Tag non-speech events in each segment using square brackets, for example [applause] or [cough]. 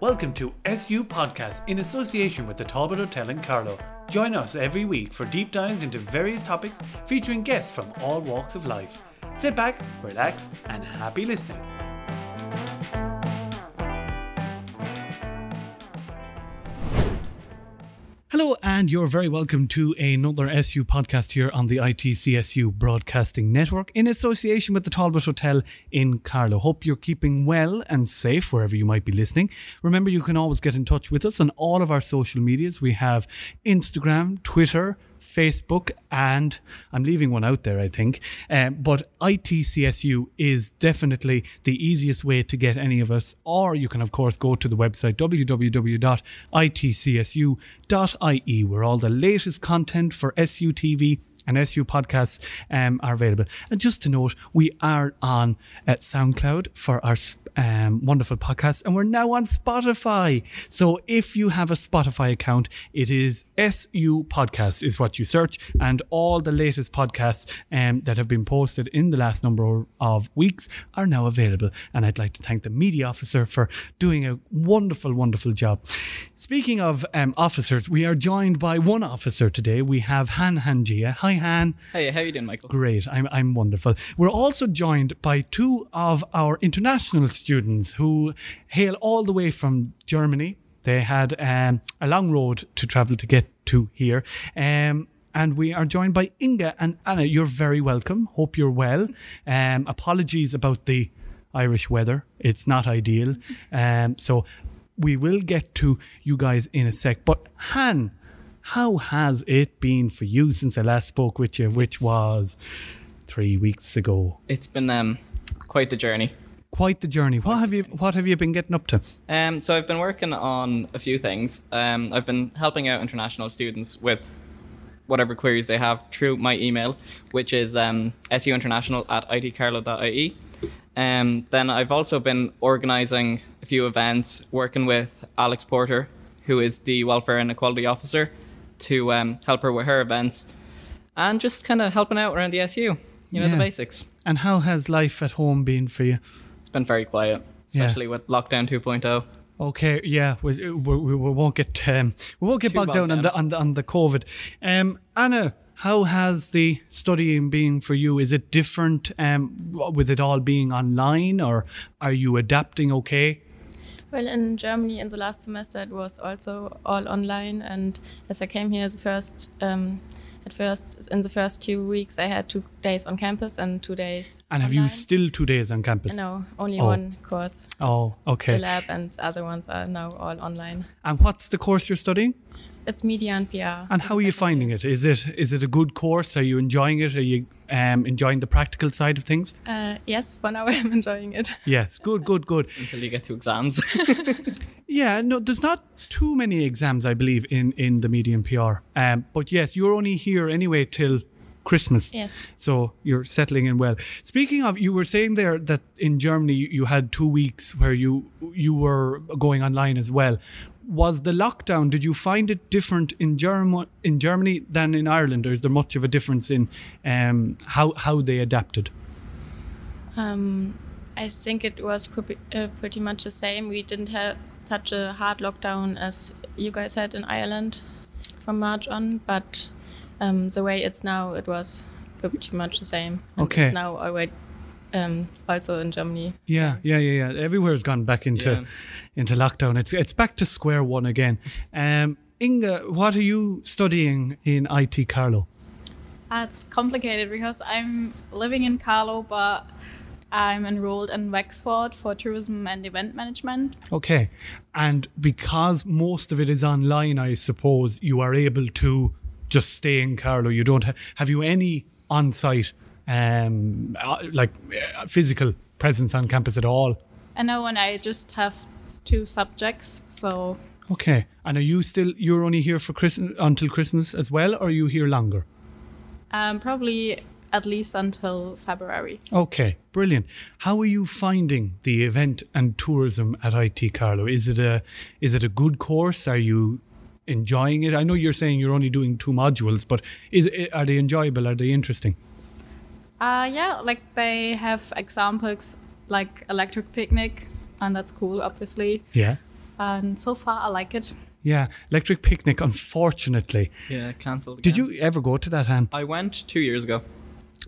Welcome to SU Podcast in association with the Talbot Hotel in Carlow. Join us every week for deep dives into various topics featuring guests from all walks of life. Sit back, relax, and happy listening. And you're very welcome to another SU podcast here on the ITCSU Broadcasting Network in association with the Talbot Hotel in Carlow. Hope you're keeping well and safe wherever you might be listening. Remember, you can always get in touch with us on all of our social medias. We have Instagram, Twitter, Facebook, and I'm leaving one out there, I think. Um, but ITCSU is definitely the easiest way to get any of us. Or you can, of course, go to the website www.itcsu.ie, where all the latest content for SUTV and SU podcasts um, are available. And just to note, we are on uh, SoundCloud for our um, wonderful podcast, and we're now on Spotify. So if you have a Spotify account, it is SU Podcast is what you search, and all the latest podcasts um, that have been posted in the last number of weeks are now available. And I'd like to thank the media officer for doing a wonderful, wonderful job. Speaking of um, officers, we are joined by one officer today. We have Han Hangea. Hi, Han. Hey, how you doing, Michael? Great. I'm, I'm wonderful. We're also joined by two of our international students who hail all the way from Germany. They had um, a long road to travel to get to here. Um, and we are joined by Inga and Anna. You're very welcome. Hope you're well. Um, apologies about the Irish weather. It's not ideal. [laughs] Um, so we will get to you guys in a sec. But Han, how has it been for you since I last spoke with you, which was three weeks ago? It's been um, quite the journey. Quite the journey. What have you What have you been getting up to? Um, so I've been working on a few things. Um, I've been helping out international students with whatever queries they have through my email, which is um, suinternational at itcarlow.ie. Um, then I've also been organising a few events, working with Alex Porter, who is the Welfare and Equality Officer, to um, help her with her events, and just kind of helping out around the SU. You know Yeah. the basics. And how has life at home been for you? It's been very quiet, Yeah. especially with lockdown oh. 2.0. Okay, yeah, we, we, we won't get um, we won't get Too bogged down on the on the on the COVID. Um, Anna, how has the studying been for you? Is it different um, with it all being online, or are you adapting okay? Well, in Germany, in the last semester, it was also all online. And as I came here, the first, um, at first, in the first two weeks, I had two days on campus and two days. And have you still two days on campus? No, only Oh. one course. Oh, okay. The lab and the other ones are now all online. And what's the course you're studying? It's media and PR. And how are you finding it? Is it is it a good course? Are you enjoying it? Are you um, enjoying the practical side of things? Uh, yes, for now [laughs] I'm enjoying it. Yes, good, good, good. until you get to exams. [laughs] Yeah, no, there's not too many exams, I believe, in in the media and PR. Um, but yes, you're only here anyway till Christmas. Yes. So you're settling in well. Speaking of, you were saying there that in Germany you you had two weeks where you you were going online as well. Was the lockdown? Did you find it different in in Germany than in Ireland, or is there much of a difference in um, how how they adapted? Um, I think it was pretty, uh, pretty much the same. We didn't have such a hard lockdown as you guys had in Ireland from March on, but um, the way it's now, it was pretty much the same. Okay. It's now already um, also in Germany. Yeah, yeah, yeah, yeah. Everywhere's gone back into Yeah. into lockdown. It's it's back to square one again. Um, Inga, what are you studying in IT Carlow? Uh, it's complicated because I'm living in Carlow, but I'm enrolled in Wexford for tourism and event management. Okay, and because most of it is online, I suppose you are able to just stay in Carlow. You don't ha- have you any on-site, um, uh, like uh, physical presence on campus at all. I know, and I just have two subjects, so Okay, and are you still? You're only here for Christmas until Christmas as well, or are you here longer? um, probably at least until February. Okay, brilliant. How are you finding the event and tourism at IT Carlow? Is it a is it a good course? Are you enjoying it? I know you're saying you're only doing two modules, but is are they enjoyable? Are they interesting? Uh, yeah, like they have examples like electric picnic, and that's cool, obviously. Yeah. and so far I like it. Yeah, Electric Picnic. Unfortunately, Yeah, cancelled. did you ever go to that, Han? I went two years ago.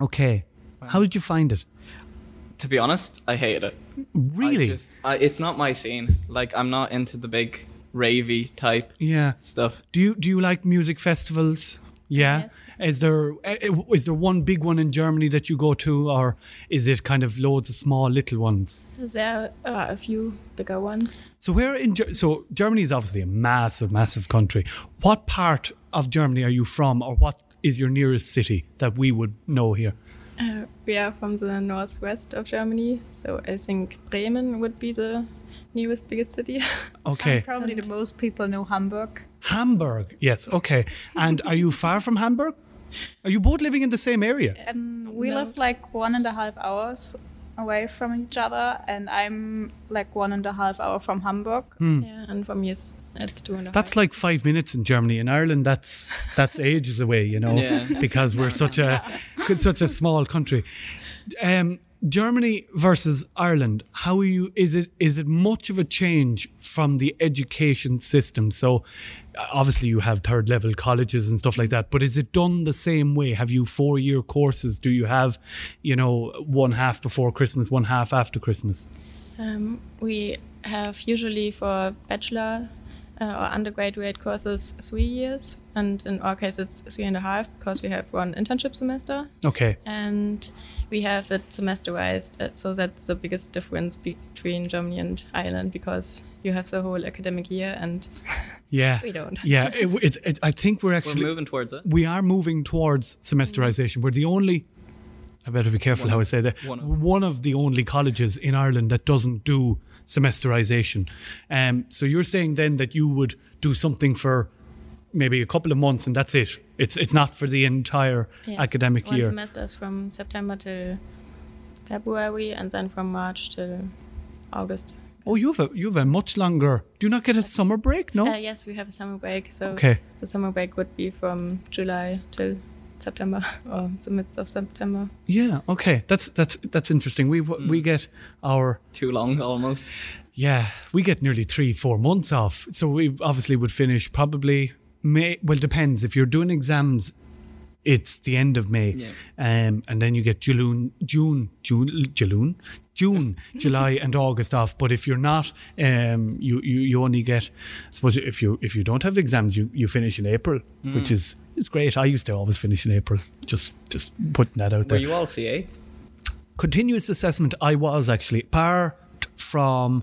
Okay. How did you find it? To be honest, I hated it. Really? I just, I, it's not my scene. Like, I'm not into the big ravey type yeah. stuff. Do you do you like music festivals? Yeah. Yes. Is there eh, there one big one in Germany that you go to, or is it kind of loads of small little ones? There are a few bigger ones. So where in so Germany is obviously a massive, massive country. What part of Germany are you from, or what is your nearest city that we would know here? Uh, we are from the northwest of Germany, so I think Bremen would be the newest biggest city. [laughs] Okay, Probably the most people know Hamburg. Hamburg. Yes. Okay. And are you far from Hamburg? Are you both living in the same area? And we No. live like one and a half hours away from each other, and I'm like one and a half hour from Hamburg. yeah, and for me it's it's two and a half. That's like five minutes in Germany. In Ireland, that's that's [laughs] ages away, you know, Yeah. [laughs] because we're such a [laughs] such a small country. Um, Germany versus Ireland. How are you? Is it is it much of a change from the education system? So, obviously, you have third level colleges and stuff like that. But is it done the same way? Have you four year courses? Do you have, you know, one half before Christmas, one half after Christmas? Um, we have usually for bachelor uh, or undergraduate courses three years, and in our case it's three and a half because we have one internship semester, Okay. and we have it semester-wise. uh, So that's the biggest difference between Germany and Ireland because you have the whole academic year and [laughs] Yeah. we don't. [laughs] Yeah. It, it's it, I think we're We're actually moving towards it. we are moving towards semesterization. We're the only. I better be careful One how I say that. one One of. of, the only colleges in Ireland that doesn't do semesterization. Um, so you're saying then that you would do something for maybe a couple of months and that's it. It's it's not for the entire Yes, academic one year. semester is from September till February, and then from March till August. Oh, you have a you have a much longer. Do you not get a summer break? No. Uh, yes, we have a summer break. So Okay. the summer break would be from July till September [laughs] or the midst of September. yeah. Okay. That's that's that's interesting. We we get our Too long, almost. Yeah, we get nearly three, four months off. So we obviously would finish probably May. Well, depends. If you're doing exams, it's the end of May, Yeah. um, and then you get June, June, June, June, June, [laughs] July, and August off. But if you're not, um, you, you you only get. I suppose if you if you don't have exams, you you finish in April, which is is great. I used to always finish in April. Just just putting that out Were there you all CA? continuous assessment i was actually apart from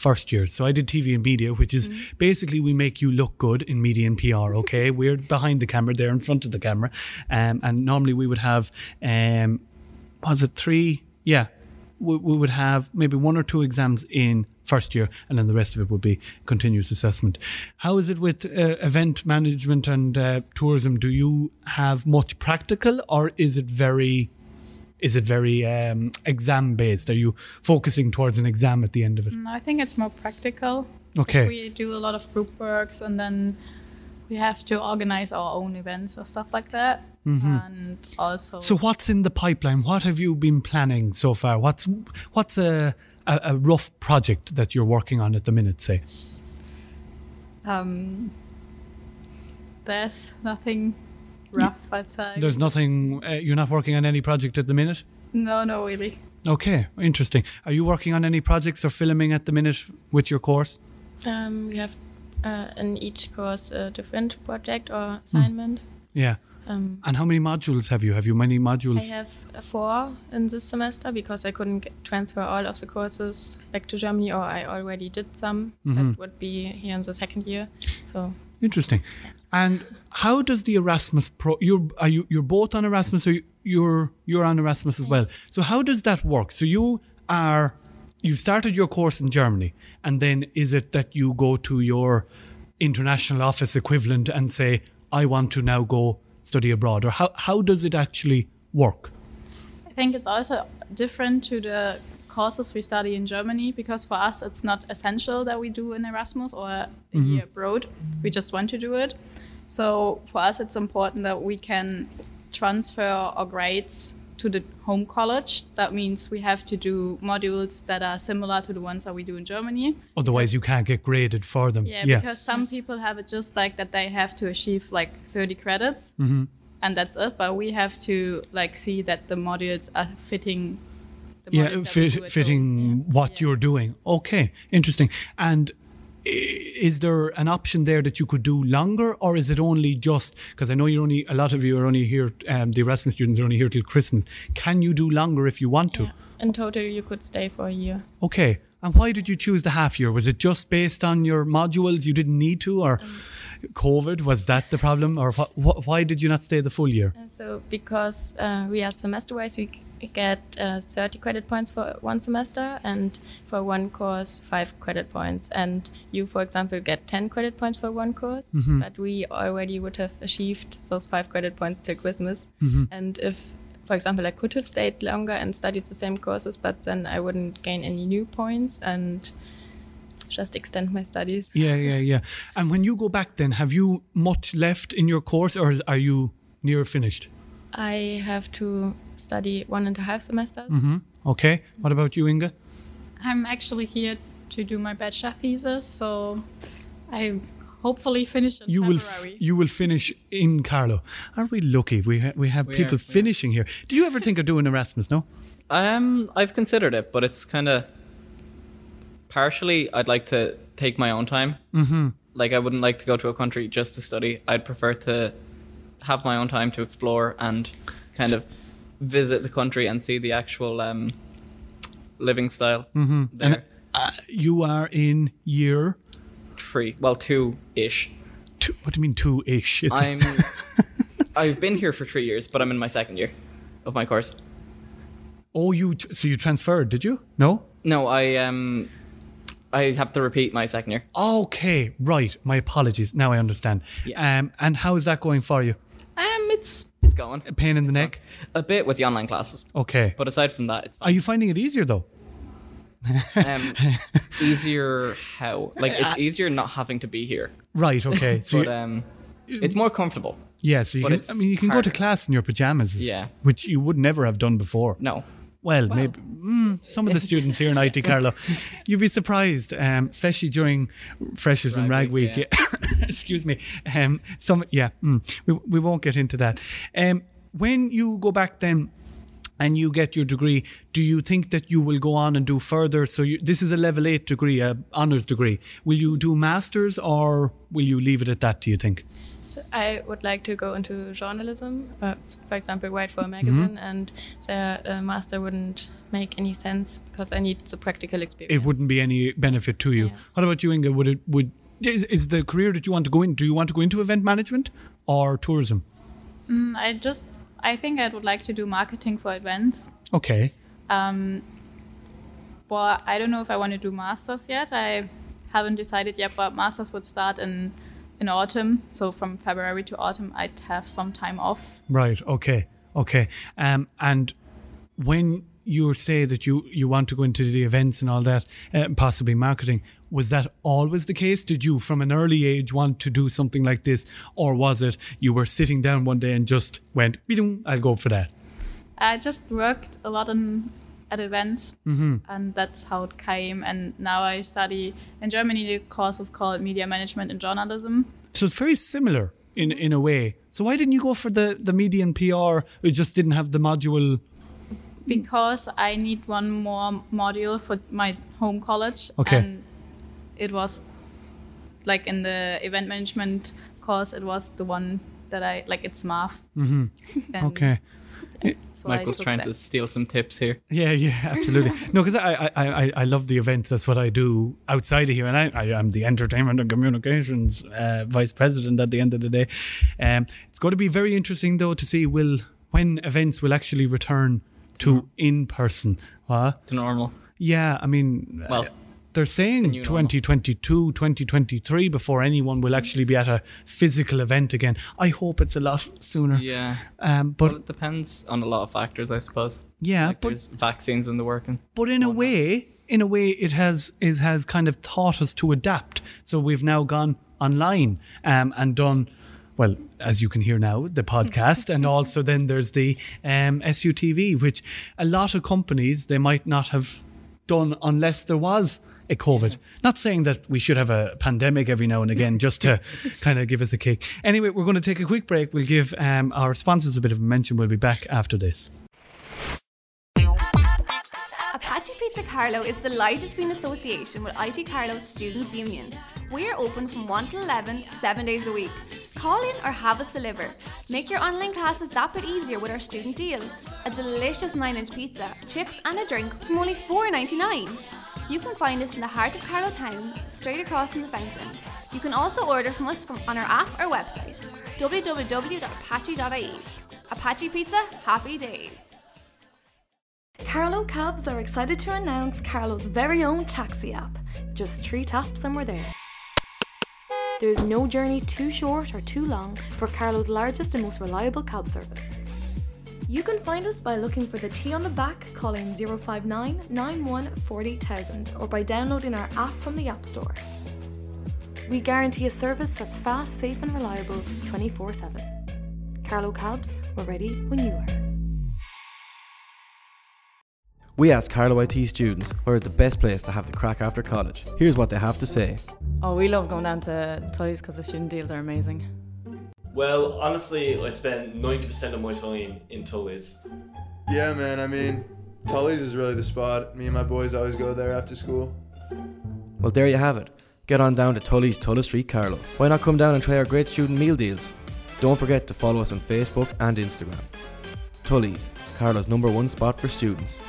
first year. So i did tv and media which is basically we make you look good in media and pr okay? [laughs] We're behind the camera they're in front of the camera. Um, and normally we would have um, was it three? Yeah. We, we would have maybe one or two exams in first year and then the rest of it would be continuous assessment. How is it with uh, event management and uh, tourism? Do you have much practical or is it very is it very um, exam based? Are you focusing towards an exam at the end of it? Mm, I think it's more practical. Okay. We do a lot of group works and then we have to organize our own events or stuff like that. And also Mm-hmm. So what's in the pipeline? What have you been planning so far? What's what's a a, a rough project that you're working on at the minute? Say. um, there's nothing rough, I'd say. There's nothing. Uh, you're not working on any project at the minute. no, no, really. Okay, interesting. Are you working on any projects or filming at the minute with your course? Um, we have uh, in each course a different project or assignment. Yeah. Um, And how many modules have you? Have you many modules? I have uh, four in this semester because I couldn't get, transfer all of the courses back to Germany, or I already did some. That would be here in the second year. So Interesting. And how does the Erasmus pro? You're are you you're both on Erasmus, or you- you're you're on Erasmus as well. So how does that work? So you are you started your course in Germany, and then is it that you go to your international office equivalent and say, I want to now go study abroad, or how how does it actually work? I think it's also different to the courses we study in Germany because for us it's not essential that we do an Erasmus or mm-hmm. a year abroad. We just want to do it. So for us it's important that we can transfer our grades to the home college. That means we have to do modules that are similar to the ones that we do in Germany. Otherwise, you can't get graded for them. Yeah, because some people have it just like that they have to achieve like 30 credits Mm-hmm. and that's it. But we have to like see that the modules are fitting. The yeah, modules fit, fitting what Yeah. you're doing. Okay, interesting. And is there an option there that you could do longer, or is it only just because I know you're only a lot of you are only here, um, the Erasmus students are only here till Christmas. Can you do longer if you want to? Yeah. In total, you could stay for a year. Okay. And why did you choose the half year? Was it just based on your modules? You didn't need to, or COVID? Was that the problem, or wh- wh- why did you not stay the full year? Uh, So, because uh, we are semester wise, we get uh, 30 credit points for one semester, and for one course, five credit points. And you, for example, get 10 credit points for one course, but we already would have achieved those five credit points till Christmas. And if, for example, I could have stayed longer and studied the same courses, but then I wouldn't gain any new points and just extend my studies. Yeah, yeah, yeah. And when you go back, then have you much left in your course, or are you near finished? I have to study one and a half semesters. hmm Okay. What about you, Inga? I'm actually here to do my bachelor thesis, so I hopefully finish in You will f- you will finish in Carlow. Are we lucky? We ha- we have We people are, we are. finishing here. Do you ever think of doing Erasmus? No. Um, I've considered it, but it's kind of partially. I'd like to take my own time. Mm-hmm. Like I wouldn't like to go to a country just to study. I'd prefer to have my own time to explore and kind of visit the country and see the actual um, living style Mm-hmm. there. And uh, you are in year Three, well, two ish. two. What do you mean two ish? I'm. [laughs] I've been here for three years, but I'm in my second year of my course. oh, you so you transferred? Did you? No. No, I um, I have to repeat my second year. Okay, right. My apologies. Now I understand. Yeah. Um, and how is that going for you? Um, it's it's going A pain in the neck. a bit with the online classes, Okay. but aside from that, it's Are you finding it easier though? um, [laughs] easier how like it's easier not having to be here, Right. Okay. [laughs] So but you- um, it's more comfortable. yeah. So you but can. it's I mean, you can go to harder. class in your pajamas. is- Yeah. Which you would never have done before. No, Well, maybe mm, some of the [laughs] students here in IT Carlow, you'd be surprised, um, especially during freshers and rag Rag week. Week, yeah. [laughs] Excuse me. Um, some, yeah, mm, we, we won't get into that. Um, when you go back then and you get your degree, do you think that you will go on and do further? So you, this is a level eight degree, a honors degree. Will you do masters or will you leave it at that? Do you think? So I would like to go into journalism, uh, for example, write for a magazine, and the uh, master wouldn't make any sense because I need the practical experience. it wouldn't be any benefit to you. Yeah. What about you, Inga? Would it would is, is the career that you want to go in? Do you want to go into event management or tourism? Mm, I just, I think I would like to do marketing for events. Okay. Um, well, I don't know if I want to do masters yet. I haven't decided yet, but masters would start in in autumn. So from February to autumn, I'd have some time off. Right. Okay. Okay. Um, and when you say that you you want to go into the events and all that, uh, possibly marketing, was that always the case? Did you, from an early age, want to do something like this, or was it you were sitting down one day and just went, "I'll go for that"? I just worked a lot in, at events, and that's how it came. And now I study in Germany. The course is called Media Management and Journalism. So it's very similar in in a way. So why didn't you go for the the media and PR? It just didn't have the module. because I need one more module for my home college. Okay. And it was like in the event management course, it was the one that I like. It's math. Mm-hmm. [laughs] Okay. So I Michael's trying that. to steal some tips here. Yeah, yeah, [laughs] absolutely. [laughs] no, because I, I, I, I love the events. That's what I do outside of here, and I, I am the entertainment and communications uh, vice president at the end of the day. Um, it's going to be very interesting though to see will when events will actually return to in person. What? To normal. Yeah, I mean, Well, uh, they're saying normal. 2022, 2023 before anyone will actually be at a physical event again. I hope it's a lot sooner. Yeah. Um, but Well, it depends on a lot of factors, I suppose. yeah, Like but there's vaccines in the working. But in a way, in a way, it has it has kind of taught us to adapt. So we've now gone online um, and done well, as you can hear now, the podcast, and [laughs] also then there's the um, SUTV, which a lot of companies they might not have done unless there was a COVID. Not saying that we should have a pandemic every now and again just to [laughs] kind of give us a kick. Anyway, we're going to take a quick break. We'll give um, our sponsors a bit of a mention. We'll be back after this. Apache Pizza Carlow is delighted to be in association with IT Carlow Students Union. We are open from 1 to 11, 7 days a week. Call in or have us deliver. Make your online classes that bit easier with our student deal. A delicious 9 inch pizza, chips, and a drink from only $4.99. You can find us in the heart of Carlow Town, straight across from the fountains. You can also order from us from on our app or website, www.apache.ie. Apache Pizza, happy days. Carlow Cabs are excited to announce Carlow's very own taxi app. Just three taps and we're there. There's no journey too short or too long for Carlow's largest and most reliable cab service. You can find us by looking for the T on the back, calling 059 91 40000 or by downloading our app from the App Store. We guarantee a service that's fast, safe, and reliable 24 7. Carlow Cabs, we're ready when you are. We asked Carlow IT students where is the best place to have the crack after college. Here's what they have to say. Oh, we love going down to Toys because the student deals are amazing. Well, honestly, I spend 90% of my time in Tully's. Yeah, man, I mean, Tully's is really the spot. Me and my boys always go there after school. Well, there you have it. Get on down to Tully's Tullow Street, Carlow. Why not come down and try our great student meal deals? Don't forget to follow us on Facebook and Instagram. Tully's, Carlow's number one spot for students.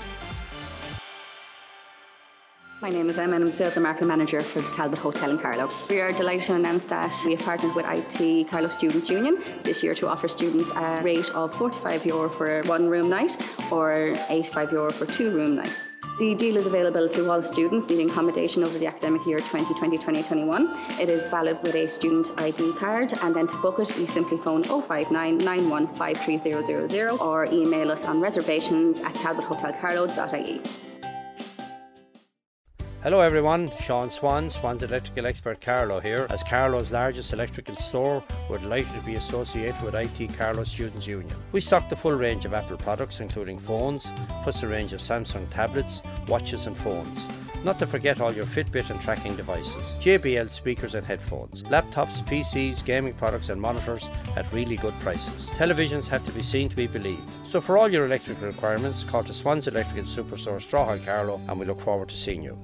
My name is Emma and I'm Sales and Marketing Manager for the Talbot Hotel in Carlow. We are delighted to announce that we have partnered with IT Carlow Students Union this year to offer students a rate of 45 euro for one room night or 85 euro for two room nights. The deal is available to all students needing accommodation over the academic year 2020-2021. It is valid with a student ID card and then to book it you simply phone 059 915300 or email us on reservations at talbothotelcarlow.ie. Hello everyone, Sean Swan, Swan's Electrical Expert Carlow here. As Carlow's largest electrical store, we're delighted to be associated with IT Carlow Students Union. We stock the full range of Apple products including phones, plus a range of Samsung tablets, watches and phones. Not to forget all your Fitbit and tracking devices, JBL speakers and headphones, laptops, PCs, gaming products and monitors at really good prices. Televisions have to be seen to be believed. So for all your electrical requirements, call to Swans Electrical Superstore Strawhall Carlow and we look forward to seeing you.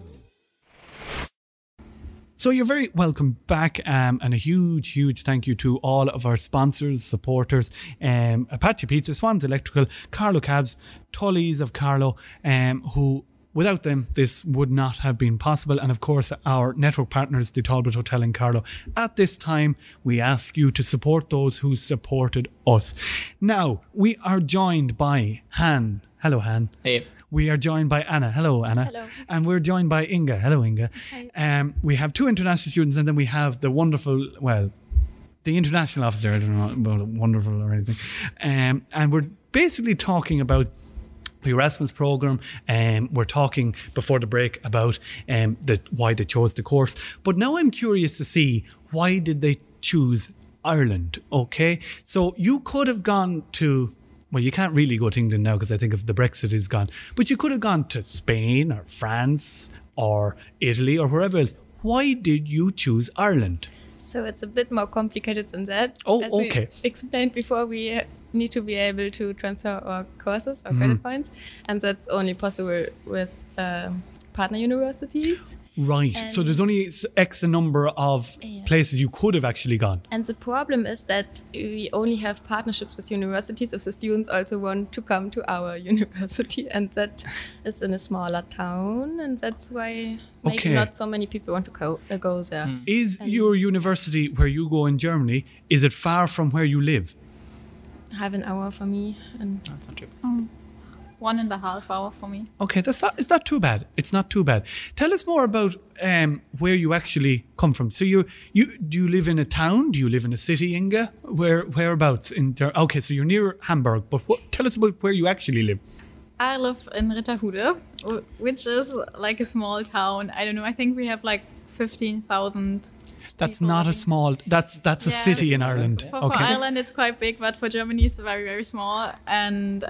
So you're very welcome back, um, and a huge, huge thank you to all of our sponsors, supporters, um, Apache Pizza, Swans Electrical, Carlow Cabs, Tully's of Carlow, um, who without them this would not have been possible, and of course our network partners, the Talbot Hotel in Carlow. At this time, we ask you to support those who supported us. Now we are joined by Han. Hello, Han. Hey. We are joined by Anna. Hello, Anna. Hello. And we're joined by Inga. Hello, Inga. Hi. Um, we have two international students, and then we have the wonderful, well, the international officer. I don't know about wonderful or anything. Um, and we're basically talking about the Erasmus program. Um, we're talking before the break about um, the why they chose the course. But now I'm curious to see why did they choose Ireland? Okay, so you could have gone to well, you can't really go to England now because I think if the Brexit is gone, but you could have gone to Spain or France or Italy or wherever else. Why did you choose Ireland? So it's a bit more complicated than that. Oh, As we okay. explained before, we uh, need to be able to transfer our courses or Mhm. credit points, and that's only possible with um, partner universities. Right. so there's only X number of Yes. places you could have actually gone. And the problem is that we only have partnerships with universities if the students also want to come to our [laughs] university, and that is in a smaller town, and that's why maybe Okay. not so many people want to go, uh, go there. Is And your university where you go in Germany? Is it far from where you live? half an hour for me, and that's not too Um, one and a half hour for me. Okay, that's not. It's not too bad. It's not too bad. Tell us more about um, where you actually come from. So you you do you live in a town? Do you live in a city, Inga? Where whereabouts in? Ger- okay, so you're near Hamburg. But what, tell us about where you actually live. I live in Ritterhude, which is like a small town. I don't know. I think we have like 15,000. That's people, I not a small. That's that's a city in Ireland. For, for okay. Ireland, it's quite big, but for Germany, it's very, very small. And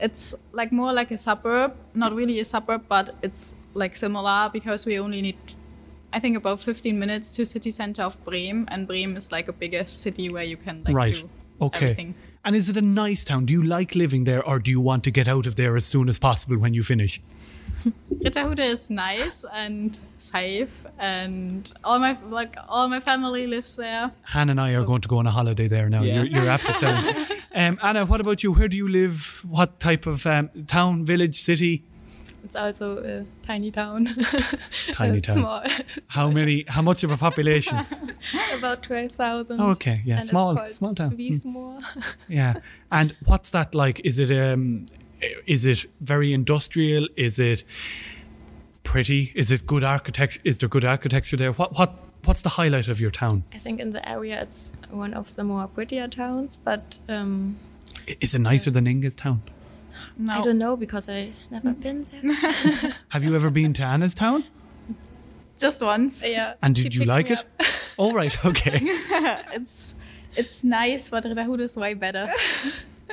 it's like more like a suburb, not really a suburb, but it's like similar because we only need, I think, about 15 minutes to city center of Bremen. And Bremen is like a bigger city where you can like right. do Okay. everything. And is it a nice town? Do you like living there, or do you want to get out of there as soon as possible when you finish? [laughs] Ritterhude is nice and safe, and all my like all my family lives there. Han and I are going to go on a holiday there now. Yeah. You're, you're after selling. [laughs] um, Anna, what about you? Where do you live? What type of um, town, village, city? It's also a tiny town. [laughs] Tiny town. Small. How many? How much of a population? [laughs] About 12,000. Oh, okay, yeah, And small- small town. Wiesmoor. [laughs] yeah. And what's that like? Is it um, is it very industrial? Is it pretty? Is it good architecture? Is there good architecture there? What what what's the highlight of your town? I think in the area it's one of the more prettier towns, but um, Is it nicer than Inga's town? No. I don't know because I never been there. [laughs] Have you ever been to Anna's town? Just once. Yeah. And did you like it? [laughs] All right. Okay. [laughs] it's it's nice, but Ritterhude is way better.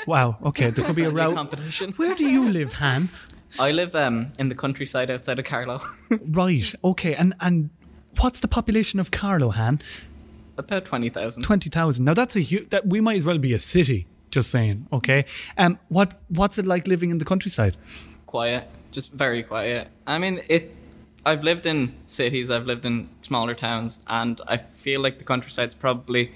Wow. Okay. There could be a Friendly route. competition. Where do you live, Han? I live um, in the countryside outside of Carlow. Right. Okay. And and what's the population of Carlow, Han? About 20,000. Twenty thousand. Now that's a huge. That we might as well be a city. Just saying. Okay. Um. What What's it like living in the countryside? quiet, just very quiet. I mean, it. I've lived in cities, I've lived in smaller towns, and I feel like the countryside's probably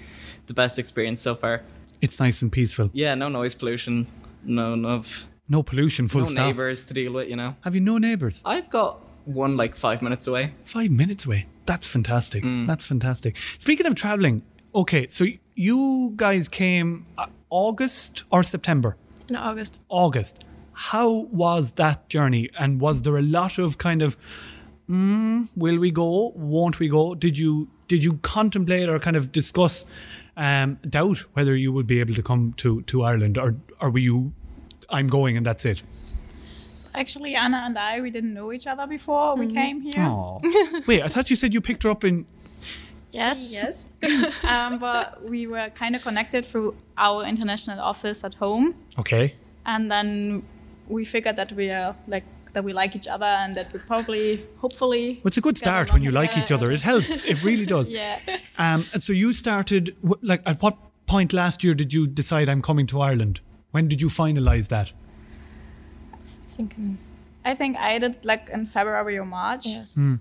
the best experience so far. It's nice and peaceful. Yeah, no noise pollution, no no, No pollution. Full no stop. neighbors to deal with. You know, Have you no neighbours? I've got one like five minutes away. Five minutes away. That's fantastic. Mm. That's fantastic. Speaking of traveling, okay, so you guys came uh, August or September? In August. August. How was that journey? And was there a lot of kind of, mm, will we go? Won't we go? Did you did you contemplate or kind of discuss um, doubt whether you would be able to come to to Ireland, or or were you, I'm going and that's it? Actually, Anna and I, we didn't know each other before we came here. Aw. Wait, I thought you said you picked her up in. Yes. Yes. [laughs] um, but we were kind of connected through our international office at home, Okay. and then we figured that we are like that we like each other and that we probably, hopefully. Well, it's a good start when you like each other. It helps. It really does. [laughs] Yeah. Um, and so you started, like, at what point last year did you decide I'm coming to Ireland? When did you finalize that? Thinking. I think I did like in February or March. Yes. Hmm.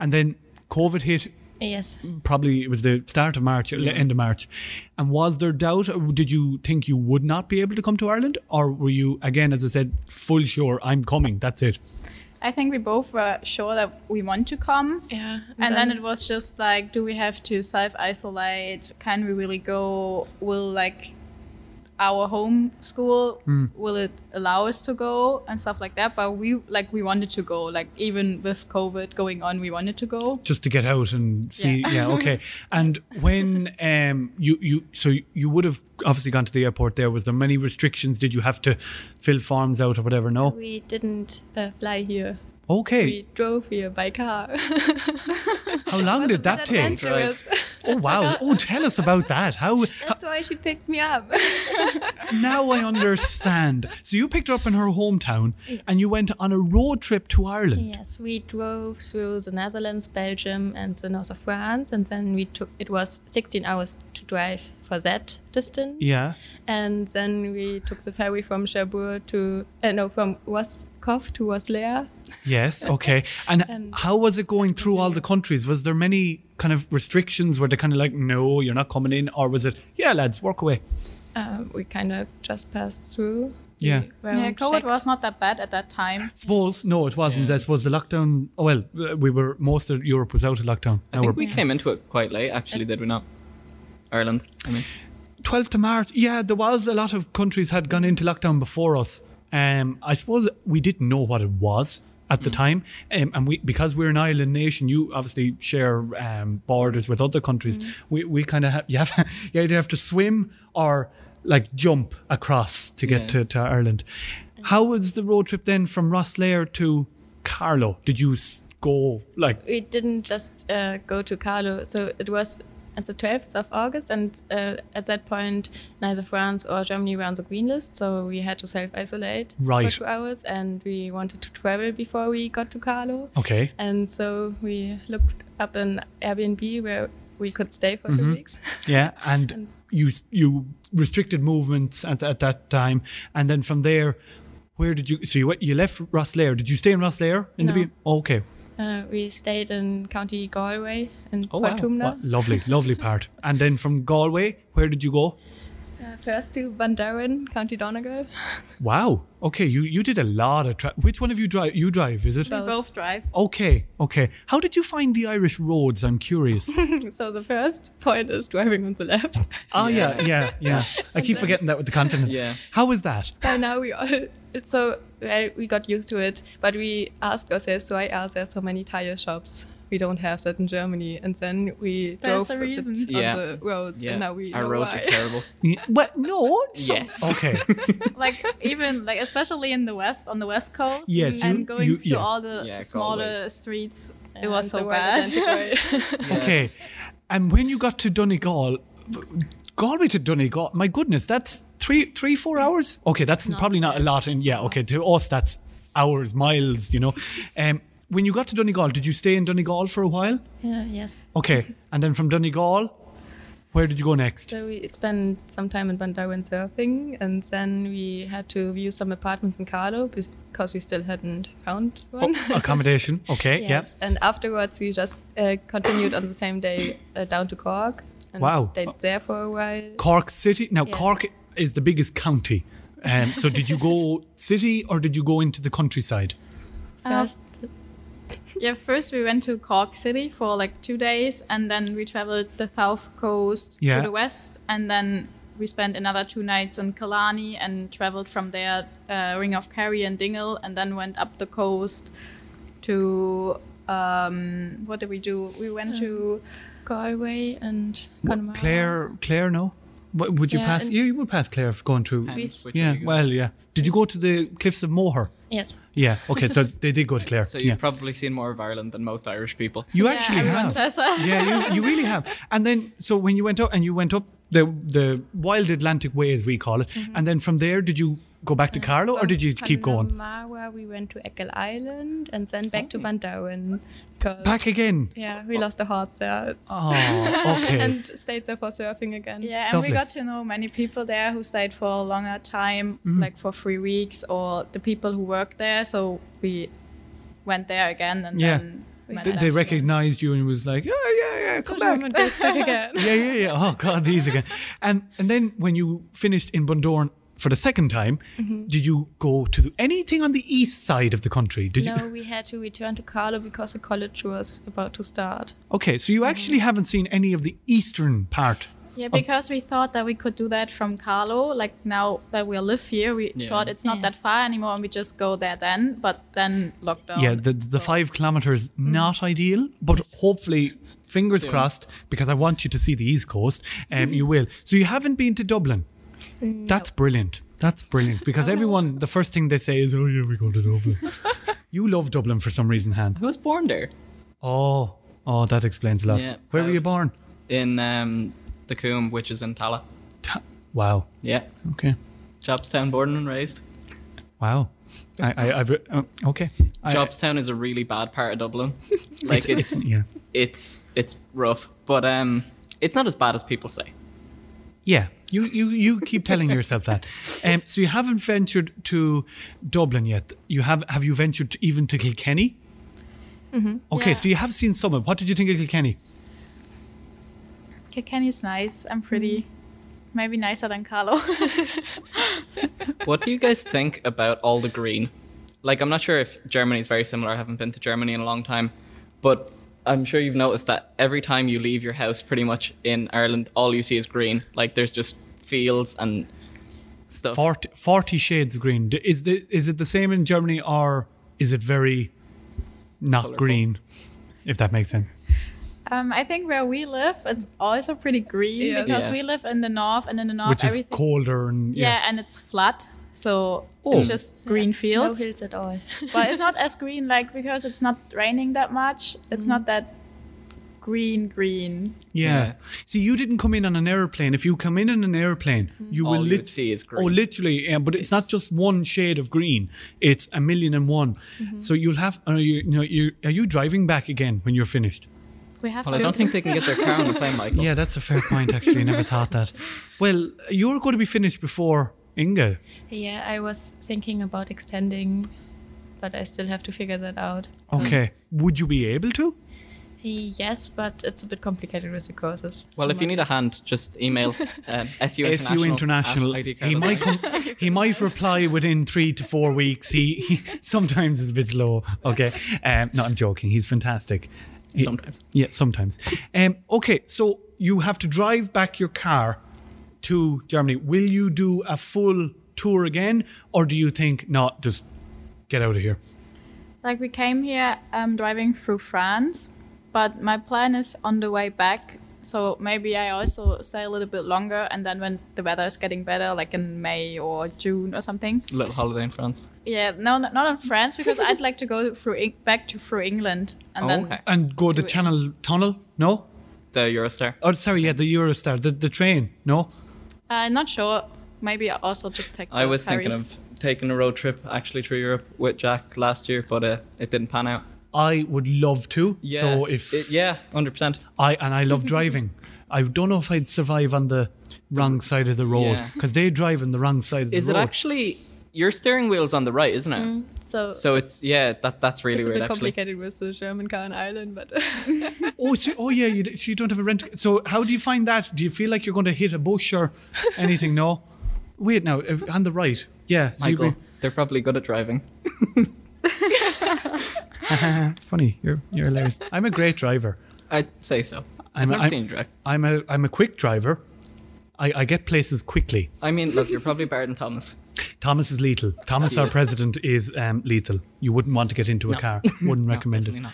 And then COVID hit. Yes. Probably it was the start of March, Yeah. end of March. And was there doubt? Or did you think you would not be able to come to Ireland, or were you again, as I said, full sure I'm coming? That's it. I think we both were sure that we want to come. Yeah. And, then, it was just like, do we have to self isolate? Can we really go? Will like our home school Mm. will it allow us to go and stuff like that? But we like we wanted to go. Like even with COVID going on, we wanted to go. just to get out and see. Yeah, Yeah. [laughs] okay. And when um you you so you would have obviously gone to the airport. There was there many restrictions? Did you have to fill forms out or whatever? No. We didn't uh, fly here. Okay. We drove here by car. [laughs] How long did that take? adventurous. Oh [laughs] wow! Oh, tell us about that. [laughs] How That's why she picked me up. now I understand. So you picked her up in her hometown, and you went on a road trip to Ireland. yes, we drove through the Netherlands, Belgium, and the north of France, and then we took. It was 16 hours to drive for that distance. Yeah. And then we took the ferry from Cherbourg to uh, no from Roscoff to Rosslare. Yes. [laughs] Okay. And, And- how was it going through all the countries? Was there many kind of restrictions? where they kind of like, no, you're not coming in, or was it, yeah, lads, work away? Uh, we kind of just passed through. Yeah. We Yeah, COVID checked. was not that bad at that time. Suppose no, it wasn't. I suppose the lockdown. Oh well, uh, we were most of Europe was out of lockdown. I Now think we're we came into it quite late, actually, did we not? Ireland, I mean. 12th to March. Yeah, there was a lot of countries had gone into lockdown before us. Um, I suppose we didn't know what it was at the time, um, and we because we're an island nation. You obviously share um, borders with other countries. We we kind of have you have [laughs] you either have to swim or like jump across to get Yeah. to, to Ireland. How was the road trip then from Rosslare to Carlow? Did you go? Like, We didn't just uh, go to Carlow, so it was at the 12th of August, and uh, at that point, neither France or Germany were on the green list, so we had to self isolate Right. for two hours, and we wanted to travel before we got to Carlow. okay. And so we looked up an Airbnb where we could stay for two Mhm. weeks. [laughs] Yeah, and you you restricted movements at, at that time, and then from there, where did you? So you went, you left Rosslare. Did you stay in Rosslare in the No. be- Okay, Uh, we stayed in County Galway in oh Portumna. Wow, lovely, lovely part. And then from Galway, where did you go? Uh, first to Bundoran, County Donegal. Wow. Okay, you you did a lot of. Tra- Which one of you drive? You drive, is it? Both. We both drive. Okay, okay. How did you find the Irish roads? I'm curious. [laughs] so the first point is driving on the left. Oh yeah, yeah, yeah. [laughs] I keep forgetting that with the continent. Yeah. How was that? By now we all so well, we got used to it, but we asked ourselves why are there so many tire shops? We don't have that in Germany, and then we There's drove a a bit reason. on Yeah. the roads, Yeah. and now we Our know roads why. are terrible. [laughs] Yeah, But no. so- Yes. [laughs] Okay. [laughs] like even like especially in the west on the west coast Yes, you- and going you- through yeah. all the Yeah, smaller Galway's- streets it was so bad Atlantic Way. Okay. And when you got to Donegal, Galway to Donegal, my goodness, that's three, three, four hours. Okay, that's probably not a lot. And yeah, okay, to us that's hours, miles. You know. Um, when you got to Donegal, did you stay in Donegal for a while? yeah, yes. Okay, [laughs] and then from Donegal, where did you go next? So we spent some time in Bundoran surfing, and then we had to view some apartments in Carlow because we still hadn't found one. Oh, [laughs] accommodation. Okay. Yes. And afterwards, we just uh, continued on the same day uh, down to Cork and Wow. stayed there for a while. Cork City. Now Yes. Cork is the biggest county. Um, so did you go [laughs] city or did you go into the countryside? First, yeah first we went to cork city for like two days and then we traveled the south coast Yeah. to the west and then we spent another two nights in Killarney and traveled from there uh, ring of kerry and dingle and then went up the coast to um, what did we do we went to Galway and What, Connemara. Clare, Clare, no. What, would you Yeah, pass? Yeah, you would pass Clare for going through. Depends which Yeah, way you go. well, yeah. Did you go to the cliffs of Moher? Yes. Yeah. Okay, so they did go to Clare. So you've yeah. probably seen more of Ireland than most Irish people. You Yeah, actually everyone have. says that. yeah, you, you really have. And then, so when you went up and you went up the the wild Atlantic way, as we call it, Mm-hmm. and then from there, did you go back to Carlow or did you keep going? Connemara, we went to Achill Island and then back to Bundoran. 'cause- Back again. Yeah, we lost a heart there. Oh, okay. [laughs] and stayed there for surfing again. Yeah, and Lovely. we got to know many people there who stayed for a longer time, Mm-hmm. like for three weeks, or the people who worked there. So we went there again, and Yeah. then met they, they recognized you and was like, yeah, yeah, yeah, come So back. German back again. [laughs] yeah, yeah, yeah. Oh God, these again. And and then when you finished in Bundoran for the second time, Mm-hmm. did you go to anything on the east side of the country? Did no, you? we had to return to Carlow because the college was about to start. Okay, so you actually haven't seen any of the eastern part. Yeah, because we thought that we could do that from Carlow. Like now that we live here, we Yeah. thought it's not Yeah. that far anymore, and we just go there then. But then lockdown. yeah, the the five kilometers not ideal, but hopefully. Fingers Soon. crossed, because I want you to see the East Coast. Um, you will. So you haven't been to Dublin. That's brilliant. That's brilliant [laughs] because everyone, the first thing they say is, "Oh yeah, we go to Dublin." [laughs] you love Dublin for some reason, Han. I was born there Oh, oh, that explains a lot. Yeah, Where were you born? in um, the Coombe, which is in Tallaght. Ta- wow. Yeah, Okay. Jobstown, born and raised. Wow. I, I, I've, uh, okay. I- Jobstown is a really bad part of Dublin. [laughs] Like it's, it's yeah, it's it's rough, but um, it's not as bad as people say. Yeah. You, you, you keep telling [laughs] yourself that. Um, so you haven't ventured to Dublin yet. You have, have you ventured to, even to Kilkenny? Mm-hmm. Okay, Yeah. so you have seen some of. What did you think of Kilkenny? Kilkenny's nice and pretty. Mm. Maybe nicer than Carlow. [laughs] What do you guys think about all the green? Like, I'm not sure if Germany is very similar. I haven't been to Germany in a long time, but I'm sure you've noticed that every time you leave your house, pretty much in Ireland, all you see is green. Like, there's just fields and stuff. 40, 40 shades of green. Is, the, is it the same in Germany or is it very not Colourful. green? If that makes sense. um, I think where we live, it's also pretty green Yes. because we live in the north, and in the north, Which is everything. colder and yeah. and it's flat. So Oh. it's just green No fields. hills at all. [laughs] but it's not as green like because it's not raining that much. It's not mm. that green green. Yeah. Yeah. See, you didn't come in on an airplane. If you come in on an airplane, mm. you will you lit- would see is Oh, literally. Yeah, but it's, not just one shade of green. It's a million and one. Mm-hmm. So you'll have. Are you, you know, you are you driving back again when you're finished? We have Well, to. I don't think they can get their car on the plane, [laughs] Michael. Yeah, that's a fair point. Actually, never thought that. [laughs] Well, you're going to be finished before Inga. Yeah, I was thinking about extending, but I still have to figure that out. Okay. Would you be able to? Yes, but it's a bit complicated with the courses. Well, if you need a hand, just email [laughs] um, SU International. SU International. He might come. [laughs] He might reply within three to four weeks. He, he [laughs] sometimes is a bit slow. Okay. Um, no, I'm joking. He's fantastic. He- Sometimes. Yeah, sometimes. Um, okay, so you have to drive back your car to Germany. Will you do a full tour again, or do you think not? Just get out of here. Like we came here um, driving through France, but my plan is on the way back. So maybe I also stay a little bit longer, and then when the weather is getting better, like in May or June or something. A little holiday in France. Yeah, no, no not in France because I'd like to go through back to through England, and Oh, then okay. And go the Channel Tunnel? No. The Eurostar. Oh, sorry. Yeah, the Eurostar, the the train. No. I'm not sure. Maybe I also just take. I was ferry. thinking of taking a road trip actually through Europe with Jack last year, but uh, it didn't pan out. I would love to. Yeah. So if it- yeah, hundred percent. I and I love driving. I don't know if I'd survive on the wrong side of the road Yeah. because they drive on the wrong side of the road. Is it actually your steering wheel's on the right, isn't it? So, So it's yeah, that that's really it's a weird bit actually. complicated with the German car and Ireland, but [laughs] Oh, so, oh yeah, you, so you don't have a rent. So how do you find that? Do you feel like you're going to hit a bush or anything? no. Wait, now uh, on the right. Yeah, so you'd Michael, they're probably good at driving. be- [laughs] funny. You're you're hilarious. I'm a great driver. I'd say so. I've I'm a, never I'm, seen you drive. I'm a I'm a quick driver. I, I get places quickly. I mean, look, you're probably better than Thomas. Thomas is lethal. Thomas, our president, is um, lethal. You wouldn't want to get into a No. car. [laughs] Wouldn't No, recommend it. not.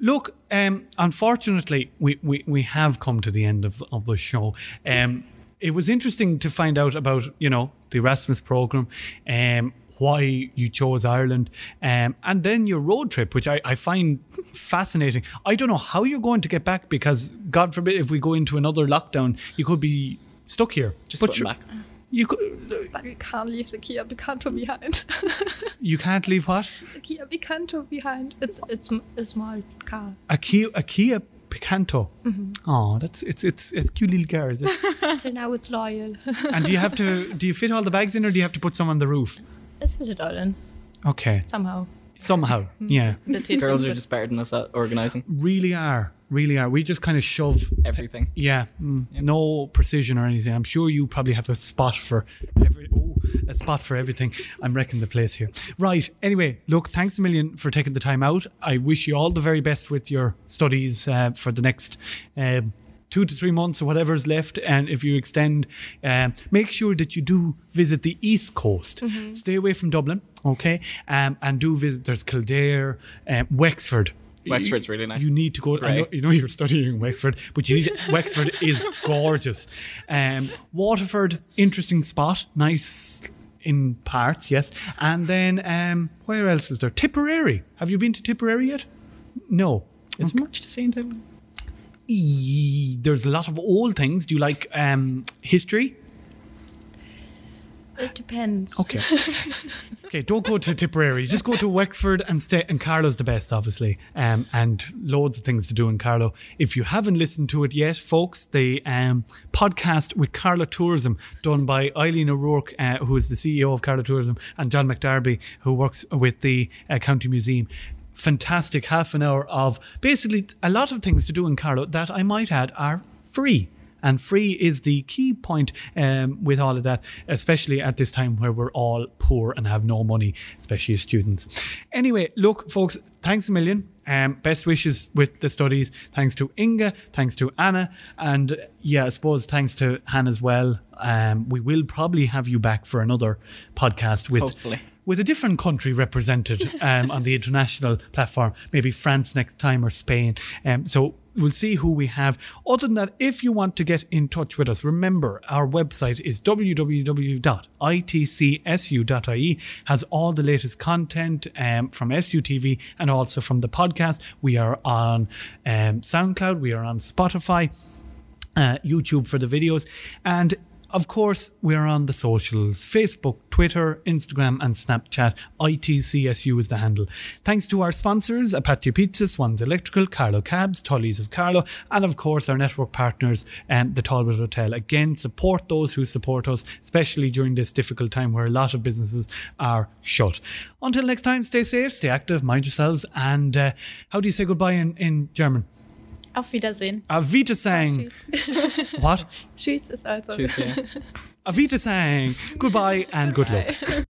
Look, um, unfortunately, we, we, we have come to the end of, of the show. Um, it was interesting to find out about, you know, the Erasmus program, um, why you chose Ireland, um, and then your road trip, which I, I find fascinating. I don't know how you're going to get back because, God forbid, if we go into another lockdown, you could be stuck here. Just but back. You could, but we can't leave the Kia Picanto behind. [laughs] you can't leave what the Kia Picanto behind. It's it's m- a small car. a Kia a Kia Picanto. Mhm. Oh, that's it's it's it's a cute little car. Is it? [laughs] Till now it's loyal. [laughs] and do you have to do you fit all the bags in or do you have to put some on the roof? Let's fit it all in Okay. somehow. Somehow. Yeah. The Tetris Girls are just better than us at organizing Really are. Really are. We just kind of shove everything. yeah, mm, no precision or anything. I'm sure you probably have a spot for every oh, a spot for everything. I'm wrecking the place here. Right. Anyway, look, thanks a million for taking the time out. I wish you all the very best with your studies uh, for the next um, two to three months or whatever is left. And if you extend, um, make sure that you do visit the East Coast. Mhm. Stay away from Dublin, okay? Um, and do visit. There's Kildare, um, Wexford. Wexford's really nice. You need to go. I know, you know you're studying Wexford, but you need to, [laughs] Wexford is gorgeous. Um, Waterford, interesting spot, nice in parts, yes. And then um, where else is there? Tipperary. Have you been to Tipperary yet? No. Is much to see in? E- There's a lot of old things. Do you like um, history? It depends. Okay. [laughs] okay, don't go to Tipperary. Just go to Wexford and stay. And Carlow's the best, obviously, um, and loads of things to do in Carlow. If you haven't listened to it yet, folks, the um, podcast with Carlow Tourism, done by Eileen O'Rourke, uh, who is the CEO of Carlow Tourism, and John McDarby, who works with the uh, County Museum. Fantastic half an hour of basically a lot of things to do in Carlow that I might add are free. And free is the key point um, with all of that, especially at this time where we're all poor and have no money, especially as students. Anyway, look, folks, thanks a million. Um, best wishes with the studies. Thanks to Inga, thanks to Anna, and yeah, I suppose thanks to Hannah as well. Um, we will probably have you back for another podcast with Hopefully. with a different country represented um, on the [laughs] international platform, maybe France next time or Spain. Um, so we'll see who we have. Other than that, if you want to get in touch with us, remember our website is www.itcsu.ie. Has all the latest content um, from SUTV and also from the podcast. We are on um, SoundCloud. We are on Spotify uh, YouTube for the videos. And of course, we're on the socials Facebook, Twitter, Instagram, and Snapchat. ITCSU is the handle. Thanks to our sponsors Apache Pizza, Swans Electrical, Carlow Cabs, Tully's of Carlow, and of course, our network partners, um, the Talbot Hotel. Again, support those who support us, especially during this difficult time where a lot of businesses are shut. Until next time, stay safe, stay active, mind yourselves, and uh, how do you say goodbye in, in German? Auf Wiedersehen. Auf Wiedersehen. What? Tschüss ist also. Tschüss, ja. Avita saying goodbye and good luck.